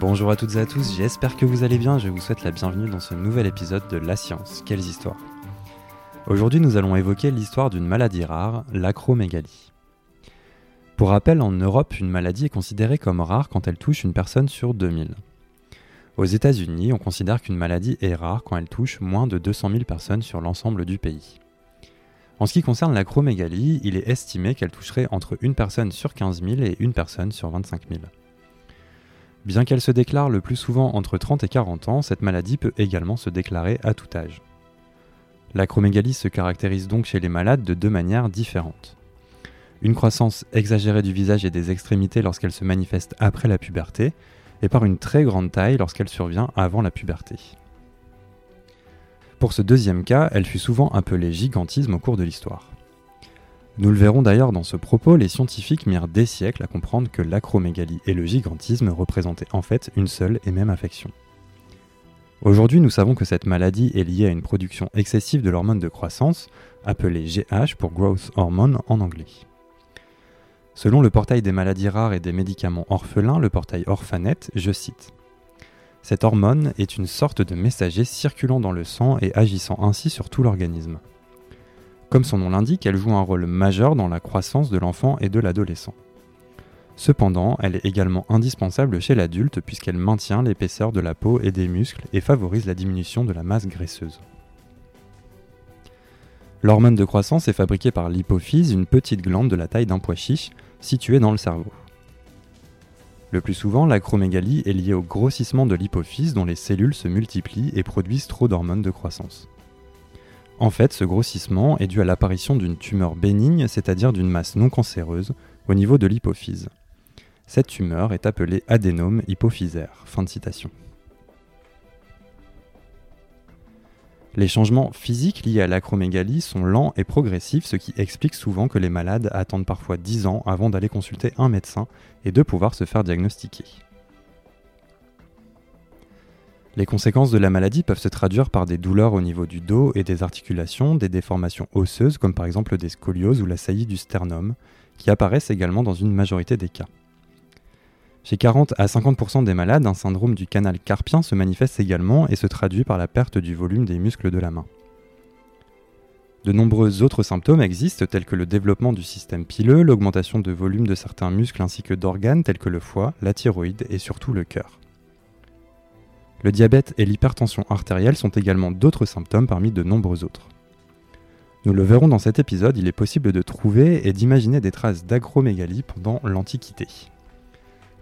Bonjour à toutes et à tous, j'espère que vous allez bien, je vous souhaite la bienvenue dans ce nouvel épisode de La Science, quelles histoires Aujourd'hui nous allons évoquer l'histoire d'une maladie rare, l'acromégalie. Pour rappel, en Europe, une maladie est considérée comme rare quand elle touche une personne sur 2000. Aux États-Unis, on considère qu'une maladie est rare quand elle touche moins de 200 000 personnes sur l'ensemble du pays. En ce qui concerne l'acromégalie, il est estimé qu'elle toucherait entre une personne sur 15 000 et une personne sur 25 000. Bien qu'elle se déclare le plus souvent entre 30 et 40 ans, cette maladie peut également se déclarer à tout âge. L'acromégalie se caractérise donc chez les malades de deux manières différentes. Une croissance exagérée du visage et des extrémités lorsqu'elle se manifeste après la puberté, et par une très grande taille lorsqu'elle survient avant la puberté. Pour ce deuxième cas, elle fut souvent appelée gigantisme au cours de l'histoire. Nous le verrons d'ailleurs dans ce propos, les scientifiques mirent des siècles à comprendre que l'acromégalie et le gigantisme représentaient en fait une seule et même affection. Aujourd'hui, nous savons que cette maladie est liée à une production excessive de l'hormone de croissance, appelée GH pour Growth Hormone en anglais. Selon le portail des maladies rares et des médicaments orphelins, le portail Orphanet, je cite Cette hormone est une sorte de messager circulant dans le sang et agissant ainsi sur tout l'organisme. Comme son nom l'indique, elle joue un rôle majeur dans la croissance de l'enfant et de l'adolescent. Cependant, elle est également indispensable chez l'adulte puisqu'elle maintient l'épaisseur de la peau et des muscles et favorise la diminution de la masse graisseuse. L'hormone de croissance est fabriquée par l'hypophyse, une petite glande de la taille d'un pois chiche située dans le cerveau. Le plus souvent, l'acromégalie est liée au grossissement de l'hypophyse dont les cellules se multiplient et produisent trop d'hormones de croissance. En fait, ce grossissement est dû à l'apparition d'une tumeur bénigne, c'est-à-dire d'une masse non cancéreuse, au niveau de l'hypophyse. Cette tumeur est appelée adénome hypophysaire. Les changements physiques liés à l'acromégalie sont lents et progressifs, ce qui explique souvent que les malades attendent parfois 10 ans avant d'aller consulter un médecin et de pouvoir se faire diagnostiquer. Les conséquences de la maladie peuvent se traduire par des douleurs au niveau du dos et des articulations, des déformations osseuses comme par exemple des scolioses ou la saillie du sternum, qui apparaissent également dans une majorité des cas. Chez 40 à 50% des malades, un syndrome du canal carpien se manifeste également et se traduit par la perte du volume des muscles de la main. De nombreux autres symptômes existent tels que le développement du système pileux, l'augmentation de volume de certains muscles ainsi que d'organes tels que le foie, la thyroïde et surtout le cœur. Le diabète et l'hypertension artérielle sont également d'autres symptômes parmi de nombreux autres. Nous le verrons dans cet épisode, il est possible de trouver et d'imaginer des traces d'agromégalie pendant l'Antiquité.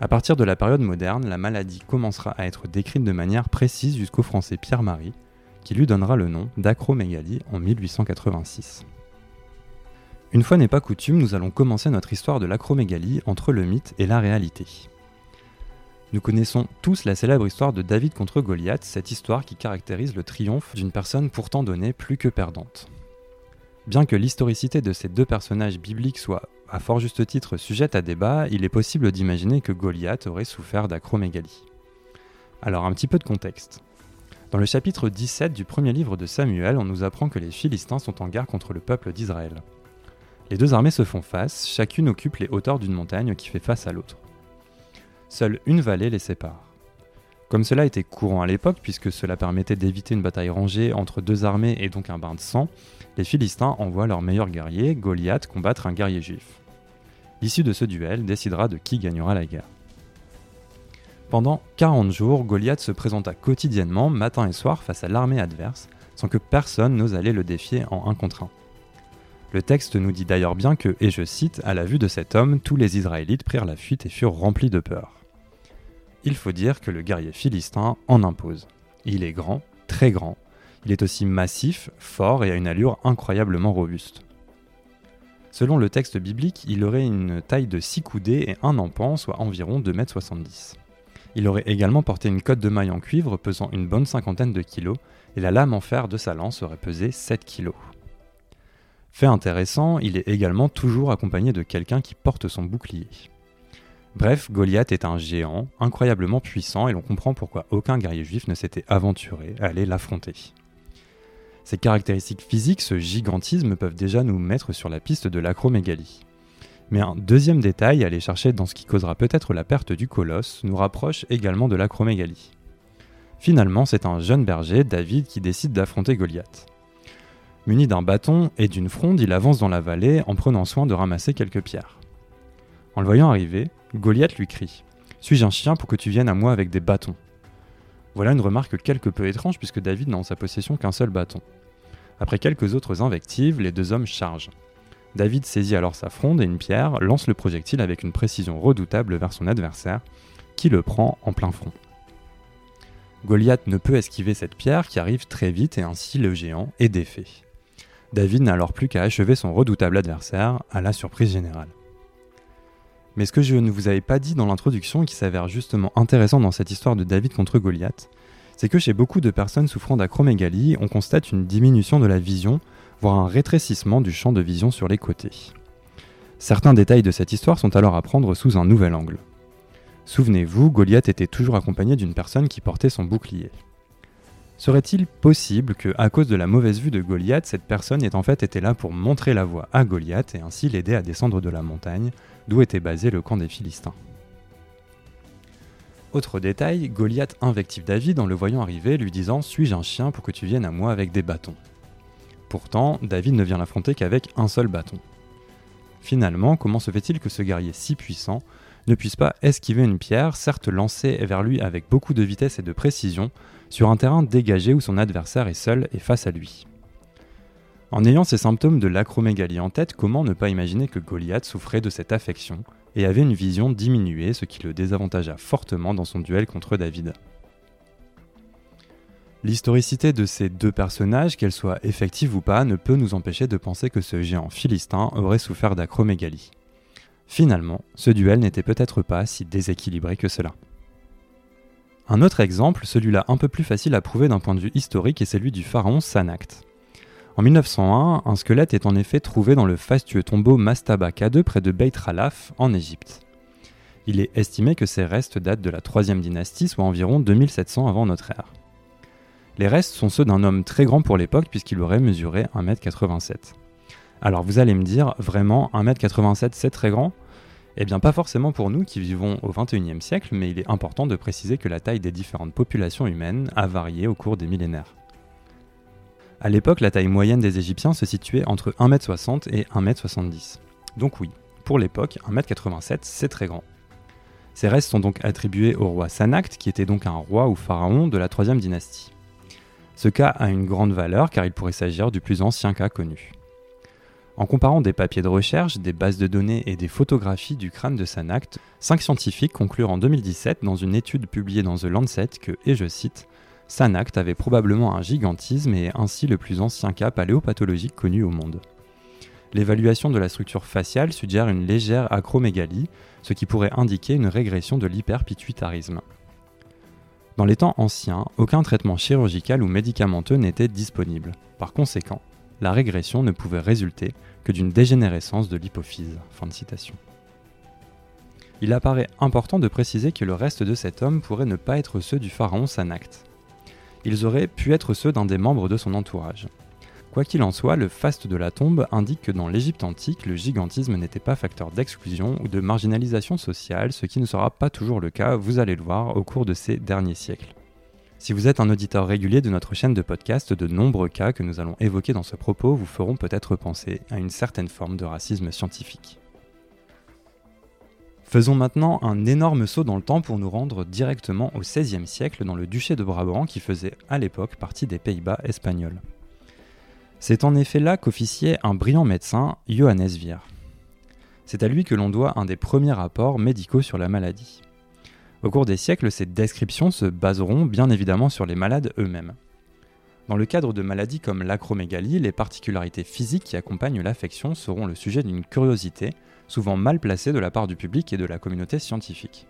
À partir de la période moderne, la maladie commencera à être décrite de manière précise jusqu'au français Pierre Marie, qui lui donnera le nom d'acromégalie en 1886. Une fois n'est pas coutume, nous allons commencer notre histoire de l'acromégalie entre le mythe et la réalité. Nous connaissons tous la célèbre histoire de David contre Goliath, cette histoire qui caractérise le triomphe d'une personne pourtant donnée plus que perdante. Bien que l'historicité de ces deux personnages bibliques soit à fort juste titre sujette à débat, il est possible d'imaginer que Goliath aurait souffert d'acromégalie. Alors un petit peu de contexte. Dans le chapitre 17 du premier livre de Samuel, on nous apprend que les Philistins sont en guerre contre le peuple d'Israël. Les deux armées se font face, chacune occupe les hauteurs d'une montagne qui fait face à l'autre. Seule une vallée les sépare. Comme cela était courant à l'époque, puisque cela permettait d'éviter une bataille rangée entre deux armées et donc un bain de sang, les Philistins envoient leur meilleur guerrier, Goliath, combattre un guerrier juif. L'issue de ce duel décidera de qui gagnera la guerre. Pendant 40 jours, Goliath se présenta quotidiennement, matin et soir, face à l'armée adverse, sans que personne n'ose aller le défier en un contre un. Le texte nous dit d'ailleurs bien que, et je cite, à la vue de cet homme, tous les Israélites prirent la fuite et furent remplis de peur il faut dire que le guerrier philistin en impose. Il est grand, très grand, il est aussi massif, fort et a une allure incroyablement robuste. Selon le texte biblique, il aurait une taille de 6 coudées et un empan, soit environ 2,70 m. Il aurait également porté une cotte de maille en cuivre pesant une bonne cinquantaine de kilos, et la lame en fer de sa lance aurait pesé 7 kilos. Fait intéressant, il est également toujours accompagné de quelqu'un qui porte son bouclier. Bref, Goliath est un géant, incroyablement puissant, et l'on comprend pourquoi aucun guerrier juif ne s'était aventuré à aller l'affronter. Ces caractéristiques physiques, ce gigantisme, peuvent déjà nous mettre sur la piste de l'acromégalie. Mais un deuxième détail à aller chercher dans ce qui causera peut-être la perte du colosse nous rapproche également de l'acromégalie. Finalement, c'est un jeune berger, David, qui décide d'affronter Goliath. Muni d'un bâton et d'une fronde, il avance dans la vallée en prenant soin de ramasser quelques pierres. En le voyant arriver, Goliath lui crie Suis-je un chien pour que tu viennes à moi avec des bâtons Voilà une remarque quelque peu étrange puisque David n'a en sa possession qu'un seul bâton. Après quelques autres invectives, les deux hommes chargent. David saisit alors sa fronde et une pierre, lance le projectile avec une précision redoutable vers son adversaire, qui le prend en plein front. Goliath ne peut esquiver cette pierre qui arrive très vite et ainsi le géant est défait. David n'a alors plus qu'à achever son redoutable adversaire à la surprise générale. Mais ce que je ne vous avais pas dit dans l'introduction qui s'avère justement intéressant dans cette histoire de David contre Goliath, c'est que chez beaucoup de personnes souffrant d'acromégalie, on constate une diminution de la vision voire un rétrécissement du champ de vision sur les côtés. Certains détails de cette histoire sont alors à prendre sous un nouvel angle. Souvenez-vous, Goliath était toujours accompagné d'une personne qui portait son bouclier. Serait-il possible que, à cause de la mauvaise vue de Goliath, cette personne ait en fait été là pour montrer la voie à Goliath et ainsi l'aider à descendre de la montagne, d'où était basé le camp des Philistins? Autre détail, Goliath invective David en le voyant arriver, lui disant Suis-je un chien pour que tu viennes à moi avec des bâtons? Pourtant, David ne vient l'affronter qu'avec un seul bâton. Finalement, comment se fait-il que ce guerrier si puissant ne puisse pas esquiver une pierre, certes lancée vers lui avec beaucoup de vitesse et de précision, sur un terrain dégagé où son adversaire est seul et face à lui En ayant ces symptômes de l'acromégalie en tête, comment ne pas imaginer que Goliath souffrait de cette affection et avait une vision diminuée, ce qui le désavantagea fortement dans son duel contre David? L'historicité de ces deux personnages, qu'elle soit effective ou pas, ne peut nous empêcher de penser que ce géant philistin aurait souffert d'acromégalie. Finalement, ce duel n'était peut-être pas si déséquilibré que cela. Un autre exemple, celui-là un peu plus facile à prouver d'un point de vue historique, est celui du pharaon Sanakht. En 1901, un squelette est en effet trouvé dans le fastueux tombeau Mastaba II près de Beit Ralaf, en Égypte. Il est estimé que ces restes datent de la 3 dynastie, soit environ 2700 avant notre ère. Les restes sont ceux d'un homme très grand pour l'époque puisqu'il aurait mesuré 1m87. Alors vous allez me dire, vraiment 1m87 c'est très grand Eh bien pas forcément pour nous qui vivons au 21e siècle, mais il est important de préciser que la taille des différentes populations humaines a varié au cours des millénaires. À l'époque, la taille moyenne des Égyptiens se situait entre 1m60 et 1m70. Donc oui, pour l'époque, 1m87 c'est très grand. Ces restes sont donc attribués au roi Sanakht, qui était donc un roi ou pharaon de la 3 dynastie. Ce cas a une grande valeur car il pourrait s'agir du plus ancien cas connu. En comparant des papiers de recherche, des bases de données et des photographies du crâne de Sanakht, cinq scientifiques conclurent en 2017 dans une étude publiée dans The Lancet que, et je cite, Sanakht avait probablement un gigantisme et est ainsi le plus ancien cas paléopathologique connu au monde. L'évaluation de la structure faciale suggère une légère acromégalie, ce qui pourrait indiquer une régression de l'hyperpituitarisme. Dans les temps anciens, aucun traitement chirurgical ou médicamenteux n'était disponible. Par conséquent, la régression ne pouvait résulter que d'une dégénérescence de l'hypophyse. Fin de citation. Il apparaît important de préciser que le reste de cet homme pourrait ne pas être ceux du pharaon Sanakht. Ils auraient pu être ceux d'un des membres de son entourage. Quoi qu'il en soit, le faste de la tombe indique que dans l'Égypte antique, le gigantisme n'était pas facteur d'exclusion ou de marginalisation sociale, ce qui ne sera pas toujours le cas, vous allez le voir, au cours de ces derniers siècles. Si vous êtes un auditeur régulier de notre chaîne de podcast, de nombreux cas que nous allons évoquer dans ce propos vous feront peut-être penser à une certaine forme de racisme scientifique. Faisons maintenant un énorme saut dans le temps pour nous rendre directement au XVIe siècle dans le duché de Brabant qui faisait à l'époque partie des Pays-Bas espagnols. C'est en effet là qu'officiait un brillant médecin, Johannes Vier. C'est à lui que l'on doit un des premiers rapports médicaux sur la maladie. Au cours des siècles, ces descriptions se baseront bien évidemment sur les malades eux-mêmes. Dans le cadre de maladies comme l'acromégalie, les particularités physiques qui accompagnent l'affection seront le sujet d'une curiosité, souvent mal placée de la part du public et de la communauté scientifique.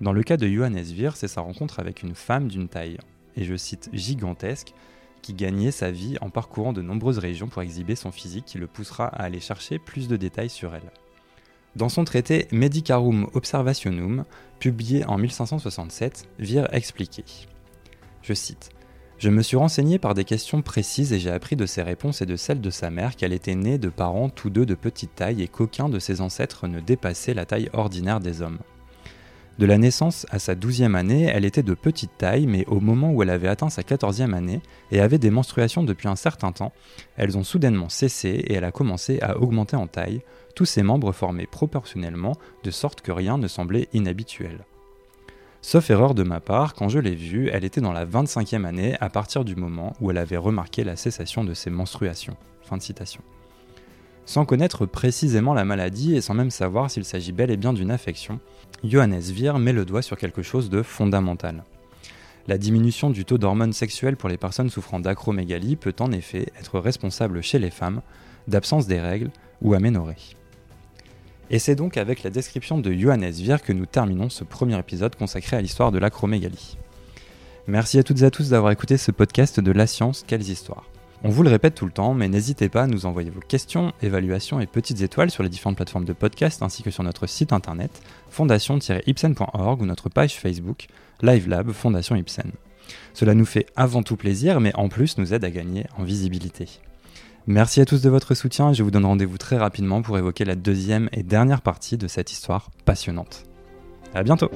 Dans le cas de Johannes Vier, c'est sa rencontre avec une femme d'une taille, et je cite gigantesque, qui gagnait sa vie en parcourant de nombreuses régions pour exhiber son physique qui le poussera à aller chercher plus de détails sur elle. Dans son traité Medicarum Observationum, publié en 1567, Vire expliquait Je cite Je me suis renseigné par des questions précises et j'ai appris de ses réponses et de celles de sa mère qu'elle était née de parents tous deux de petite taille et qu'aucun de ses ancêtres ne dépassait la taille ordinaire des hommes. De la naissance à sa douzième année, elle était de petite taille, mais au moment où elle avait atteint sa quatorzième année et avait des menstruations depuis un certain temps, elles ont soudainement cessé et elle a commencé à augmenter en taille, tous ses membres formés proportionnellement, de sorte que rien ne semblait inhabituel. Sauf erreur de ma part, quand je l'ai vue, elle était dans la 25e année à partir du moment où elle avait remarqué la cessation de ses menstruations. Fin de citation. Sans connaître précisément la maladie et sans même savoir s'il s'agit bel et bien d'une affection, Johannes Vir met le doigt sur quelque chose de fondamental. La diminution du taux d'hormones sexuelles pour les personnes souffrant d'acromégalie peut en effet être responsable chez les femmes d'absence des règles ou aménorrhée. Et c'est donc avec la description de Johannes Vir que nous terminons ce premier épisode consacré à l'histoire de l'acromégalie. Merci à toutes et à tous d'avoir écouté ce podcast de La Science, quelles histoires. On vous le répète tout le temps, mais n'hésitez pas à nous envoyer vos questions, évaluations et petites étoiles sur les différentes plateformes de podcast ainsi que sur notre site internet fondation-ipsen.org ou notre page Facebook LiveLab Fondation Ipsen. Cela nous fait avant tout plaisir, mais en plus nous aide à gagner en visibilité. Merci à tous de votre soutien et je vous donne rendez-vous très rapidement pour évoquer la deuxième et dernière partie de cette histoire passionnante. A bientôt